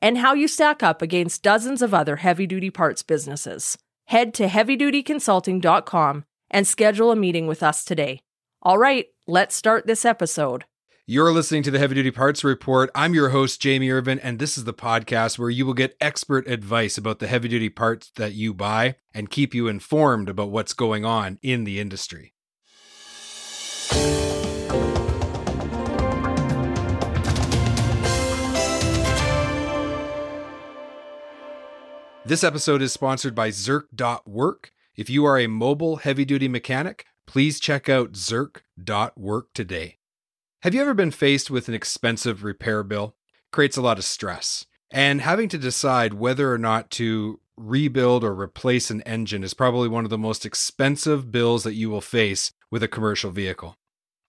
and how you stack up against dozens of other heavy duty parts businesses. Head to heavydutyconsulting.com and schedule a meeting with us today. All right, let's start this episode. You're listening to the Heavy Duty Parts Report. I'm your host, Jamie Irvin, and this is the podcast where you will get expert advice about the heavy duty parts that you buy and keep you informed about what's going on in the industry. This episode is sponsored by Zerk.work. If you are a mobile heavy duty mechanic, please check out Zerk.work today. Have you ever been faced with an expensive repair bill? creates a lot of stress. And having to decide whether or not to rebuild or replace an engine is probably one of the most expensive bills that you will face with a commercial vehicle.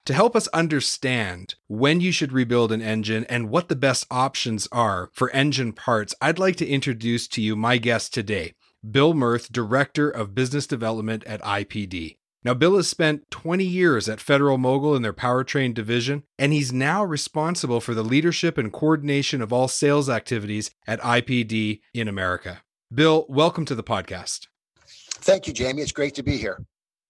To help us understand when you should rebuild an engine and what the best options are for engine parts, I'd like to introduce to you my guest today, Bill Mirth, Director of Business Development at IPD. Now, Bill has spent 20 years at Federal-Mogul in their powertrain division, and he's now responsible for the leadership and coordination of all sales activities at IPD in America. Bill, welcome to the podcast. Thank you, Jamie. It's great to be here.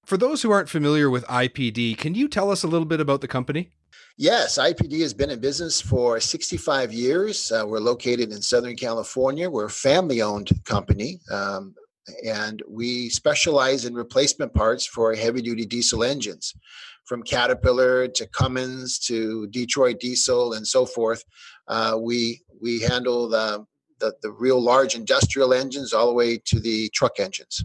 For those who aren't familiar with IPD, can you tell us a little bit about the company? Yes, IPD has been in business for 65 years. Uh, we're located in Southern California. We're a family owned company, um, and we specialize in replacement parts for heavy duty diesel engines, from Caterpillar to Cummins to Detroit Diesel and so forth. Uh, we, we handle the, the, the real large industrial engines all the way to the truck engines.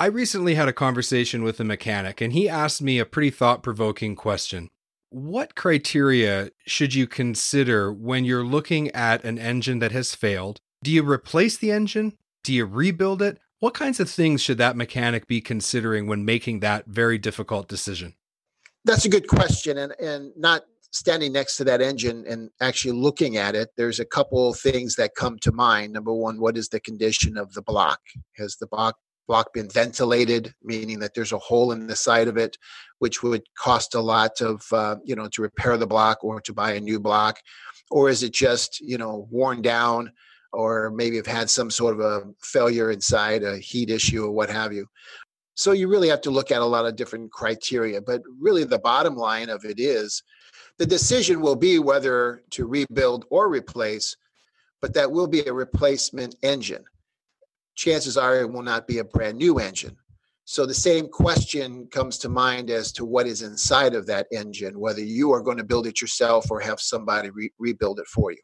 I recently had a conversation with a mechanic, and he asked me a pretty thought provoking question. What criteria should you consider when you're looking at an engine that has failed? Do you replace the engine? Do you rebuild it? What kinds of things should that mechanic be considering when making that very difficult decision? That's a good question, and and not standing next to that engine and actually looking at it. There's a couple things that come to mind. Number one, what is the condition of the block? Has the block block been ventilated, meaning that there's a hole in the side of it, which would cost a lot of, uh, you know, to repair the block or to buy a new block? Or is it just, you know, worn down or maybe have had some sort of a failure inside, a heat issue or what have you? So you really have to look at a lot of different criteria. But really, the bottom line of it is the decision will be whether to rebuild or replace, but that will be a replacement engine chances are it will not be a brand new engine. So the same question comes to mind as to what is inside of that engine, whether you are going to build it yourself or have somebody re- rebuild it for you.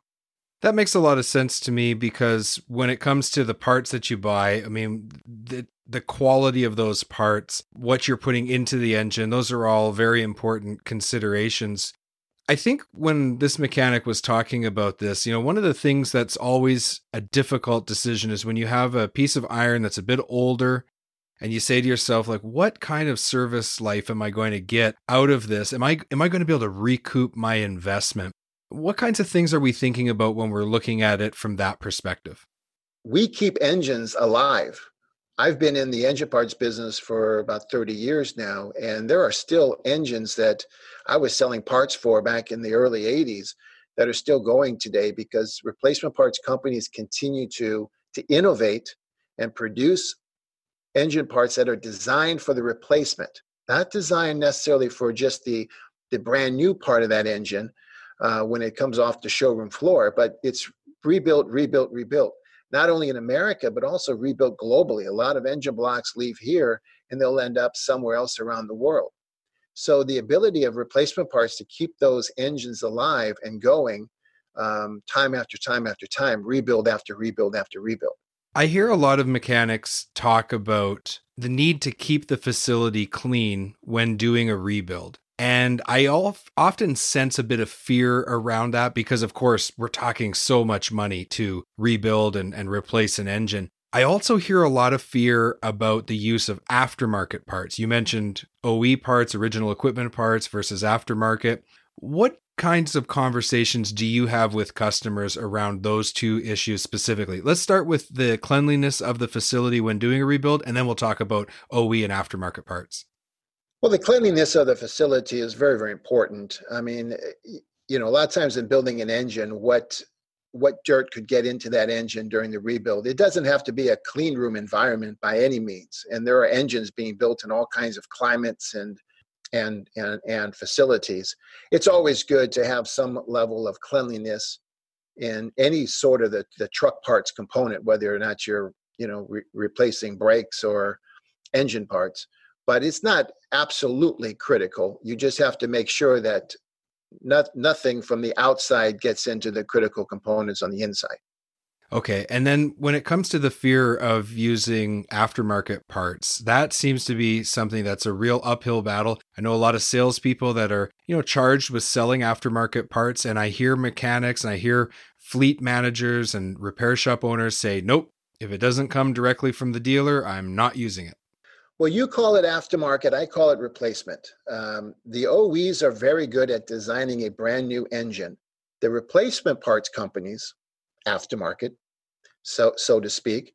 That makes a lot of sense to me because when it comes to the parts that you buy, I mean, the, the quality of those parts, what you're putting into the engine, those are all very important considerations I think when this mechanic was talking about this, you know, one of the things that's always a difficult decision is when you have a piece of iron that's a bit older and you say to yourself like what kind of service life am I going to get out of this? Am I am I going to be able to recoup my investment? What kinds of things are we thinking about when we're looking at it from that perspective? We keep engines alive. I've been in the engine parts business for about 30 years now, and there are still engines that I was selling parts for back in the early 80s that are still going today because replacement parts companies continue to, to innovate and produce engine parts that are designed for the replacement, not designed necessarily for just the, the brand new part of that engine uh, when it comes off the showroom floor, but it's rebuilt, rebuilt, rebuilt not only in America, but also rebuilt globally. A lot of engine blocks leave here and they'll end up somewhere else around the world. So the ability of replacement parts to keep those engines alive and going um, time after time after time, rebuild after rebuild after rebuild. I hear a lot of mechanics talk about the need to keep the facility clean when doing a rebuild. And I often sense a bit of fear around that because, of course, we're talking so much money to rebuild and, and replace an engine. I also hear a lot of fear about the use of aftermarket parts. You mentioned OE parts, original equipment parts versus aftermarket. What kinds of conversations do you have with customers around those two issues specifically? Let's start with the cleanliness of the facility when doing a rebuild, and then we'll talk about OE and aftermarket parts. Well, the cleanliness of the facility is very, very important. I mean, eh, you know, a lot of times in building an engine, what what dirt could get into that engine during the rebuild. It doesn't have to be a clean room environment by any means. And there are engines being built in all kinds of climates and and and, and facilities. It's always good to have some level of cleanliness in any sort of the, the truck parts component, whether or not you're you know re- replacing brakes or engine parts. But it's not absolutely critical. You just have to make sure that not, nothing from the outside gets into the critical components on the inside. Okay. And then when it comes to the fear of using aftermarket parts, that seems to be something that's a real uphill battle. I know a lot of salespeople that are, you know, charged with selling aftermarket parts. And I hear mechanics and I hear fleet managers and repair shop owners say, nope, if it doesn't come directly from the dealer, I'm not using it. Well, you call it aftermarket, I call it replacement. Um, the OEs are very good at designing a brand new engine. The replacement parts companies, aftermarket, so so to speak,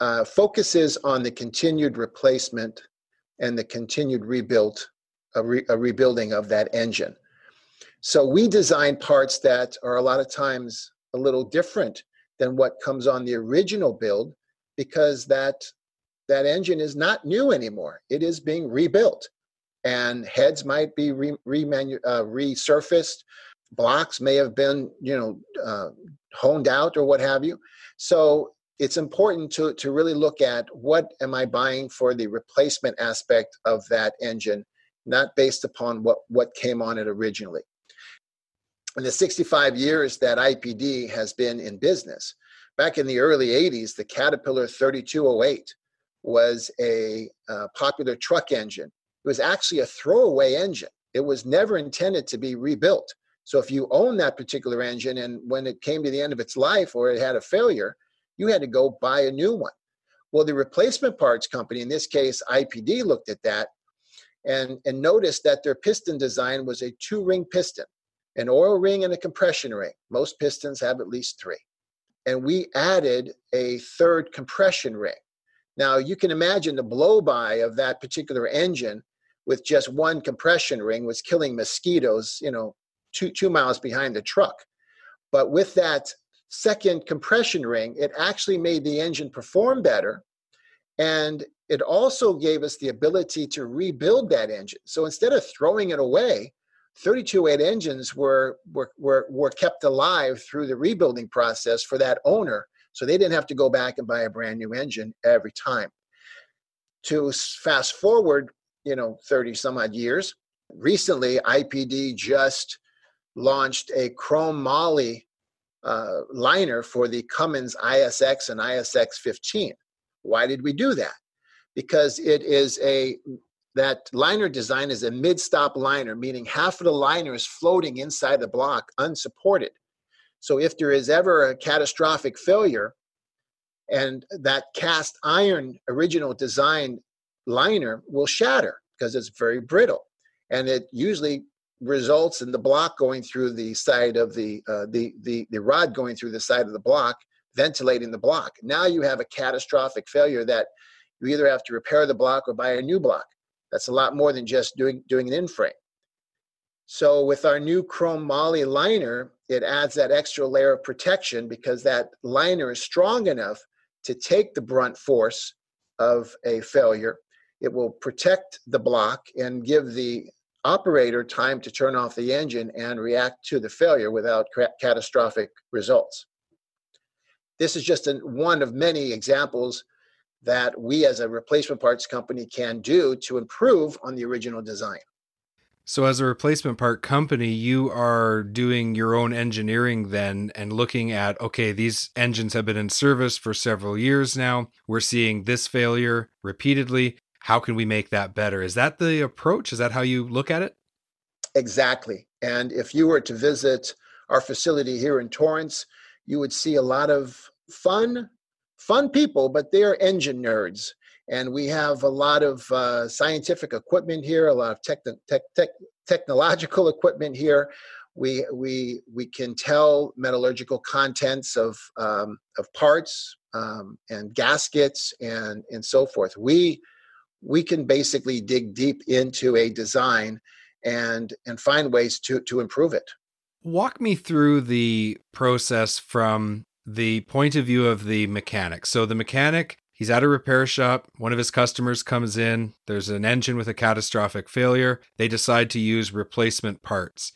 uh, focuses on the continued replacement and the continued rebuild, a, re, a rebuilding of that engine. So we design parts that are a lot of times a little different than what comes on the original build because that that engine is not new anymore. It is being rebuilt. And heads might be re, uh, resurfaced. Blocks may have been, you know, uh, honed out or what have you. So it's important to, to really look at what am I buying for the replacement aspect of that engine, not based upon what, what came on it originally. In the 65 years that IPD has been in business, back in the early 80s, the Caterpillar 3208 was a uh, popular truck engine. It was actually a throwaway engine. It was never intended to be rebuilt. So if you own that particular engine and when it came to the end of its life or it had a failure, you had to go buy a new one. Well, the replacement parts company, in this case IPD, looked at that and, and noticed that their piston design was a two ring piston, an oil ring and a compression ring. Most pistons have at least three. And we added a third compression ring. Now you can imagine the blow by of that particular engine with just one compression ring was killing mosquitoes, you know, two two miles behind the truck. But with that second compression ring, it actually made the engine perform better. And it also gave us the ability to rebuild that engine. So instead of throwing it away, 3208 engines were, were, were, were kept alive through the rebuilding process for that owner so they didn't have to go back and buy a brand new engine every time. To fast forward, you know, 30 some odd years, recently IPD just launched a chrome moly uh, liner for the Cummins ISX and ISX 15. Why did we do that? Because it is a that liner design is a mid-stop liner, meaning half of the liner is floating inside the block unsupported. So if there is ever a catastrophic failure and that cast iron original design liner will shatter because it's very brittle. And it usually results in the block going through the side of the uh, the, the the rod going through the side of the block ventilating the block. Now you have a catastrophic failure that you either have to repair the block or buy a new block. That's a lot more than just doing doing an in frame so with our new chrome moly liner, it adds that extra layer of protection because that liner is strong enough to take the brunt force of a failure. It will protect the block and give the operator time to turn off the engine and react to the failure without catastrophic results. This is just a, one of many examples that we as a replacement parts company can do to improve on the original design. So, as a replacement part company, you are doing your own engineering then and looking at okay, these engines have been in service for several years now. We're seeing this failure repeatedly. How can we make that better? Is that the approach? Is that how you look at it? Exactly. And if you were to visit our facility here in Torrance, you would see a lot of fun, fun people, but they are engine nerds. And we have a lot of uh, scientific equipment here, a lot of tech, tech, tech, technological equipment here. We, we, we can tell metallurgical contents of, um, of parts um, and gaskets and, and so forth. We, we can basically dig deep into a design and, and find ways to, to improve it. Walk me through the process from the point of view of the mechanic. So the mechanic, he's at a repair shop. One of his customers comes in. There's an engine with a catastrophic failure. They decide to use replacement parts.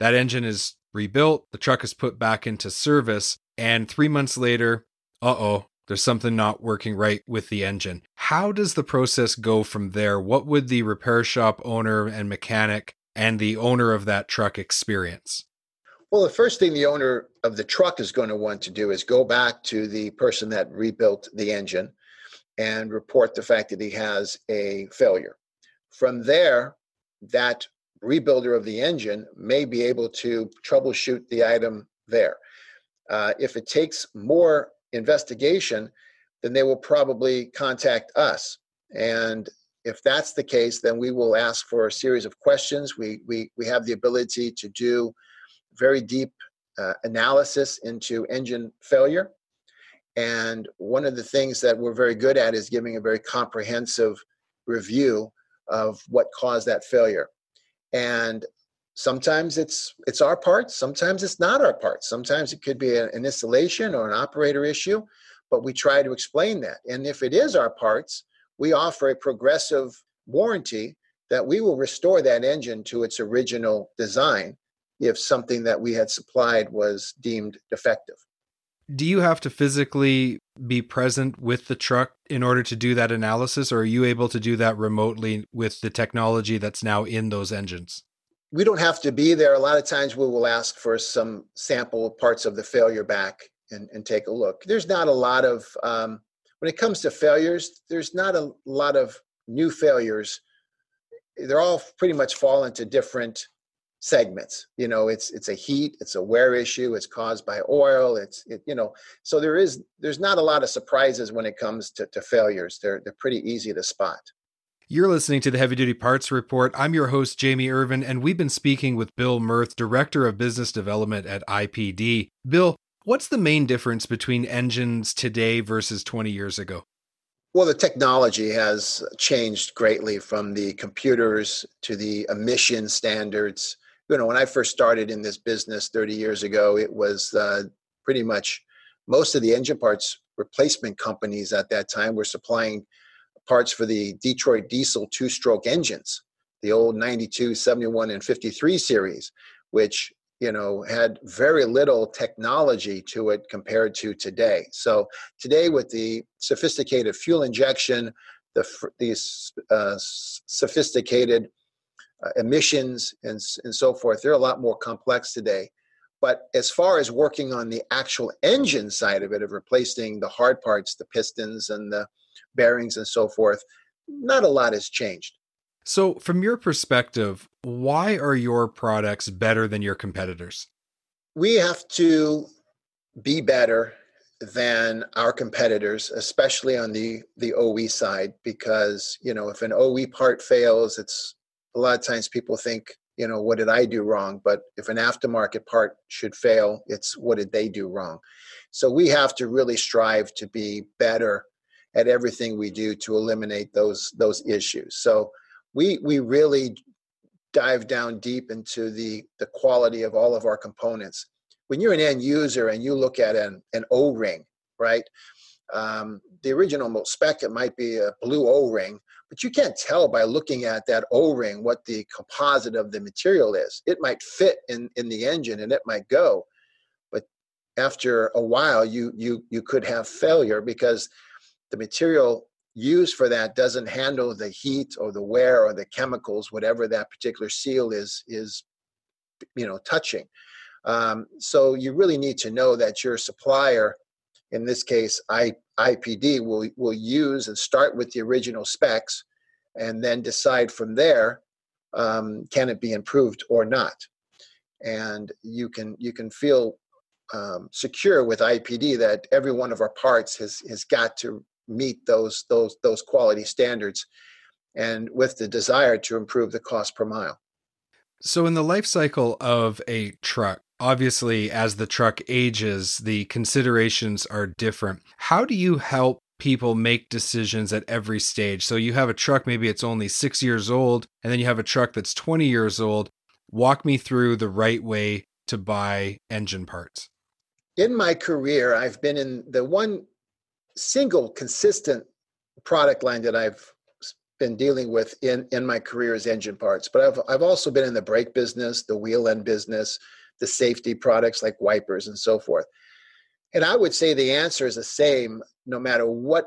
That engine is rebuilt. The truck is put back into service. And three months later, uh oh, there's something not working right with the engine. How does the process go from there? What would the repair shop owner and mechanic and the owner of that truck experience? Well, the first thing the owner of the truck is going to want to do is go back to the person that rebuilt the engine and report the fact that he has a failure. From there, that rebuilder of the engine may be able to troubleshoot the item there. Uh, if it takes more investigation, then they will probably contact us. And if that's the case, then we will ask for a series of questions. We, we, we have the ability to do very deep uh, analysis into engine failure. And one of the things that we're very good at is giving a very comprehensive review of what caused that failure. And sometimes it's it's our parts, sometimes it's not our parts. Sometimes it could be an installation or an operator issue, but we try to explain that. And if it is our parts, we offer a progressive warranty that we will restore that engine to its original design if something that we had supplied was deemed defective. Do you have to physically be present with the truck in order to do that analysis, or are you able to do that remotely with the technology that's now in those engines? We don't have to be there. A lot of times we will ask for some sample parts of the failure back and, and take a look. There's not a lot of, um, when it comes to failures, there's not a lot of new failures. They're all pretty much fall into different segments you know it's it's a heat it's a wear issue it's caused by oil it's it, you know so there is there's not a lot of surprises when it comes to, to failures they're they're pretty easy to spot you're listening to the Heavy Duty Parts Report. I'm your host, Jamie Irvin, and we've been speaking with Bill Mirth, Director of Business Development at IPD. Bill, what's the main difference between engines today versus 20 years ago? Well, the technology has changed greatly from the computers to the emission standards you know, when I first started in this business 30 years ago, it was uh, pretty much most of the engine parts replacement companies at that time were supplying parts for the Detroit diesel two stroke engines, the old 92, 71, and 53 series, which you know had very little technology to it compared to today. So today with the sophisticated fuel injection the these uh, sophisticated uh, emissions and, and so forth. They're a lot more complex today. But as far as working on the actual engine side of it, of replacing the hard parts, the pistons and the bearings and so forth, not a lot has changed. So, from your perspective, why are your products better than your competitors? We have to be better than our competitors, especially on the the OE side, because you know if an OE part fails, it's a lot of times people think you know what did i do wrong? But if an aftermarket part should fail it's what did they do wrong? So we have to really strive to be better at everything we do to eliminate those those issues. So we we really dive down deep into the the quality of all of our components. When you're an end user and you look at an, an o-ring right um, the original spec it might be a blue o-ring but you can't tell by looking at that o-ring what the composite of the material is. It might fit in in the engine and it might go but after a while you you you could have failure because the material used for that doesn't handle the heat or the wear or the chemicals whatever that particular seal is is you know touching. Um, so you really need to know that your supplier in this case I, IPD will will use and start with the original specs and then decide from there um, can it be improved or not and you can you can feel um, secure with IPD that every one of our parts has has got to meet those those those quality standards, and with the desire to improve the cost per mile. So, in the life cycle of a truck, obviously, as the truck ages, the considerations are different. How do you help people make decisions at every stage? So, you have a truck, maybe it's only six years old, and then you have a truck that's 20 years old. Walk me through the right way to buy engine parts. In my career, I've been in the one single consistent product line that I've been dealing with in in my career is engine parts but i've i've also been in the brake business the wheel end business the safety products like wipers and so forth. And i would say the answer is the same no matter what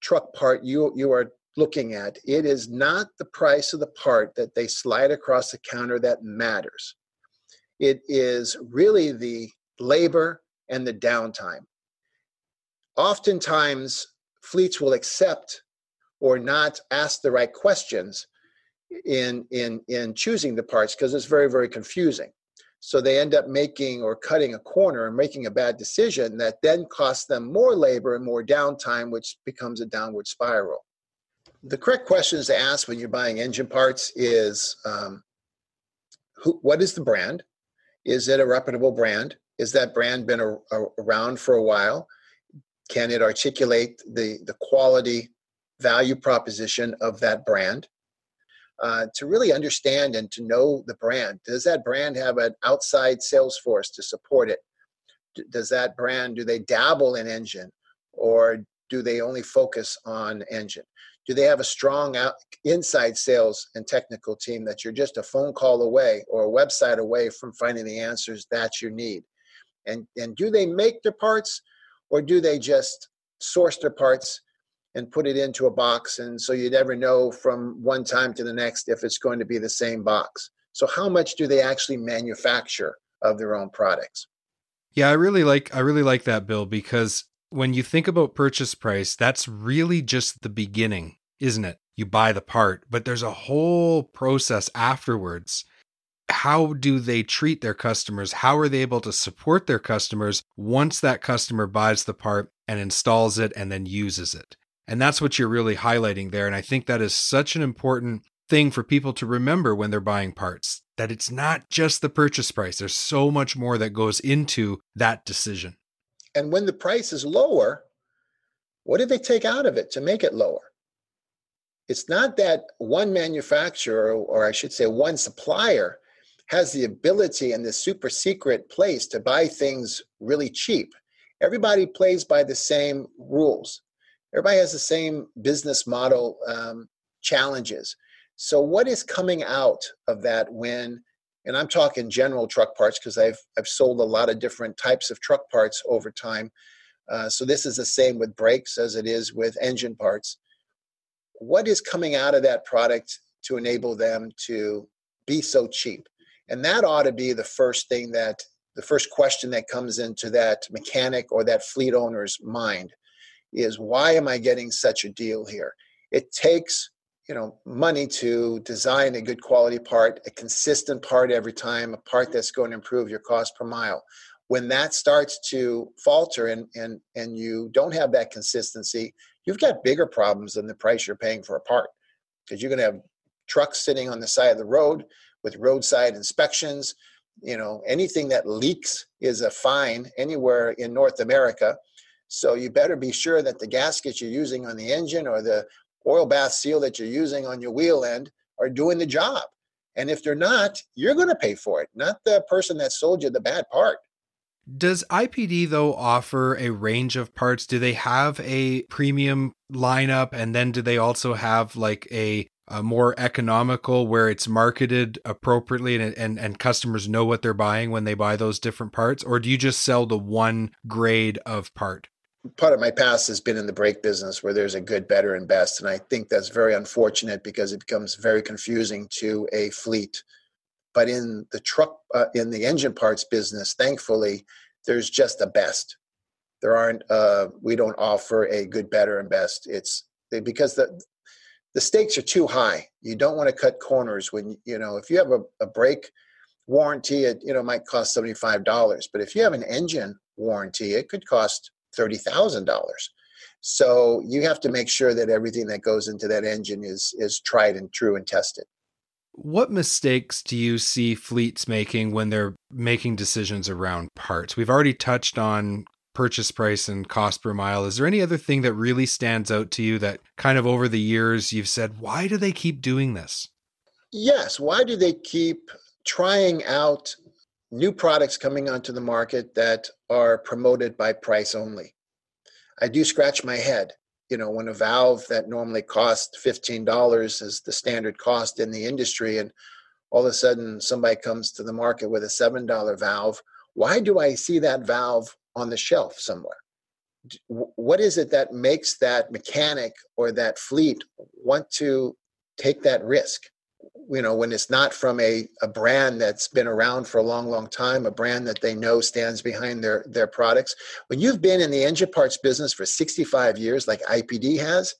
truck part you you are looking at. It is not the price of the part that they slide across the counter that matters. It is really the labor and the downtime. Oftentimes fleets will accept or not ask the right questions in in in choosing the parts because it's very very confusing so they end up making or cutting a corner and making a bad decision that then costs them more labor and more downtime which becomes a downward spiral. The correct questions to ask when you're buying engine parts is um, who, what is the brand? Is it a reputable brand? Is that brand been a, a, around for a while? Can it articulate the the quality value proposition of that brand. Uh, to really understand and to know the brand. Does that brand have an outside sales force to support it? Does that brand, do they dabble in engine or do they only focus on engine? Do they have a strong out, inside sales and technical team that you're just a phone call away or a website away from finding the answers that you need? And, and do they make their parts or do they just source their parts and put it into a box and so you never know from one time to the next if it's going to be the same box. So how much do they actually manufacture of their own products? Yeah i really like i really like that bill because when you think about purchase price that's really just the beginning isn't it? You buy the part but there's a whole process afterwards. How do they treat their customers? How are they able to support their customers once that customer buys the part and installs it and then uses it and that's what you're really highlighting there. And I think that is such an important thing for people to remember when they're buying parts that it's not just the purchase price, there's so much more that goes into that decision. And when the price is lower, what did they take out of it to make it lower? It's not that one manufacturer, or I should say one supplier, has the ability in this super secret place to buy things really cheap. Everybody plays by the same rules everybody has the same business model um, challenges. So, what is coming out of that when, and I'm talking general truck parts because I've I've sold a lot of different types of truck parts over time. Uh, so this is the same with brakes as it is with engine parts. What is coming out of that product to enable them to be so cheap? And that ought to be the first thing that the first question that comes into that mechanic or that fleet owner's mind is why am I getting such a deal here? It takes you know money to design a good quality part, a consistent part every time, a part that's going to improve your cost per mile. When that starts to falter and and and you don't have that consistency, you've got bigger problems than the price you're paying for a part because you're going to have trucks sitting on the side of the road with roadside inspections you know anything that leaks is a fine anywhere in north america so you better be sure that the gaskets you're using on the engine or the oil bath seal that you're using on your wheel end are doing the job. And if they're not, you're going to pay for it, not the person that sold you the bad part. Does IPD though offer a range of parts? Do they have a premium lineup and then do they also have like a, a more economical where it's marketed appropriately and, and and customers know what they're buying when they buy those different parts or do you just sell the one grade of part? Part of my past has been in the brake business where there's a good, better, and best. And I think that's very unfortunate because it becomes very confusing to a fleet. But in the truck, uh, in the engine parts business, thankfully, there's just a best. There aren't, uh, we don't offer a good, better, and best. It's because the, the stakes are too high. You don't want to cut corners when, you know, if you have a, a brake warranty, it you know might cost seventy five dollars. But if you have an engine warranty, it could cost thirty thousand dollars. So you have to make sure that everything that goes into that engine is is tried and true and tested. What mistakes do you see fleets making when they're making decisions around parts? We've already touched on purchase price and cost per mile. Is there any other thing that really stands out to you that kind of over the years you've said, why do they keep doing this? Yes. Why do they keep trying out new products coming onto the market that are promoted by price only? I do scratch my head. You know, when a valve that normally costs $15 is the standard cost in the industry, and all of a sudden somebody comes to the market with a $7 valve, why do I see that valve on the shelf somewhere. What is it that makes that mechanic or that fleet want to take that risk? You know, when it's not from a, a brand that's been around for a long, long time, a brand that they know stands behind their, their products. When you've been in the engine parts business for 65 years, like IPD has,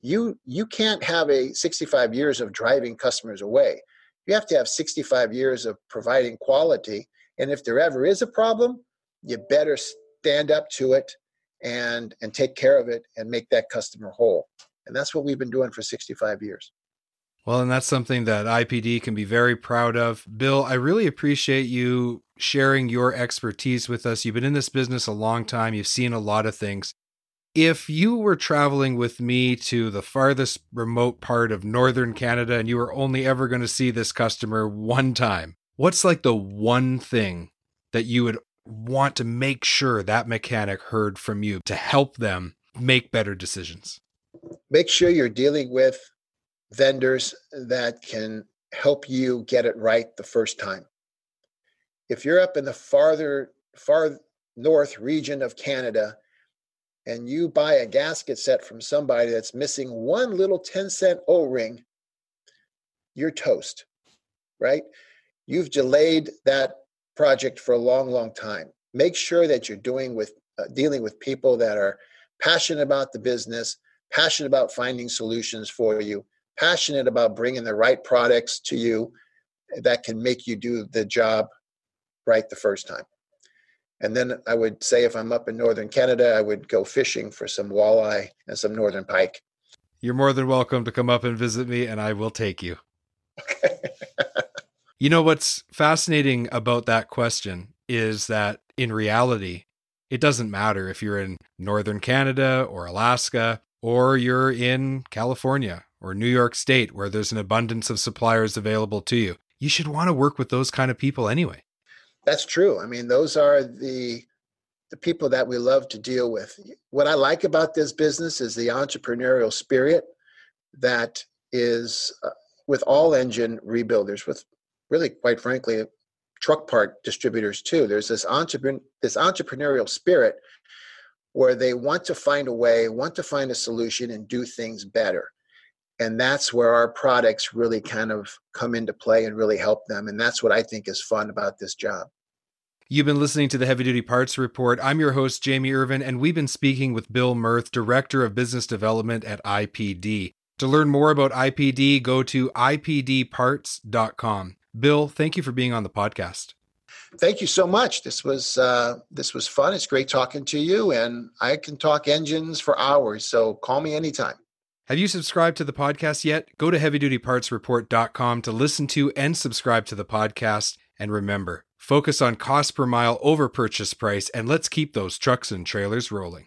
you you can't have a 65 years of driving customers away. You have to have 65 years of providing quality. And if there ever is a problem, you better stand up to it and and take care of it and make that customer whole and that's what we've been doing for 65 years well and that's something that ipd can be very proud of. Bill i really appreciate you sharing your expertise with us. You've been in this business a long time. You've seen a lot of things. If you were traveling with me to the farthest remote part of northern canada and you were only ever going to see this customer one time what's like the one thing that you would want to make sure that mechanic heard from you to help them make better decisions? Make sure you're dealing with vendors that can help you get it right the first time. If you're up in the farther far north region of Canada and you buy a gasket set from somebody that's missing one little 10 cent O-ring, you're toast, right? You've delayed that project for a long, long time. Make sure that you're doing with uh, dealing with people that are passionate about the business, passionate about finding solutions for you, passionate about bringing the right products to you that can make you do the job right the first time. And then I would say if I'm up in northern Canada, I would go fishing for some walleye and some northern pike. You're more than welcome to come up and visit me, and I will take you. Okay. You know what's fascinating about that question is that in reality, it doesn't matter if you're in northern Canada or Alaska or you're in California or New York State where there's an abundance of suppliers available to you. You should want to work with those kind of people anyway. That's true. I mean, those are the the people that we love to deal with. What I like about this business is the entrepreneurial spirit that is uh, with all engine rebuilders, with really, quite frankly, truck part distributors too. There's this entrepreneur, this entrepreneurial spirit where they want to find a way, want to find a solution, and do things better. And that's where our products really kind of come into play and really help them. And that's what I think is fun about this job. You've been listening to the Heavy Duty Parts Report. I'm your host, Jamie Irvin, and we've been speaking with Bill Mirth, Director of Business Development at IPD. To learn more about IPD, go to ipdparts.com. Bill, thank you for being on the podcast. Thank you so much. This was uh, this was fun. It's great talking to you, and I can talk engines for hours. So call me anytime. Have you subscribed to the podcast yet? Go to heavydutypartsreport.com to listen to and subscribe to the podcast. And remember, focus on cost per mile over purchase price, and let's keep those trucks and trailers rolling.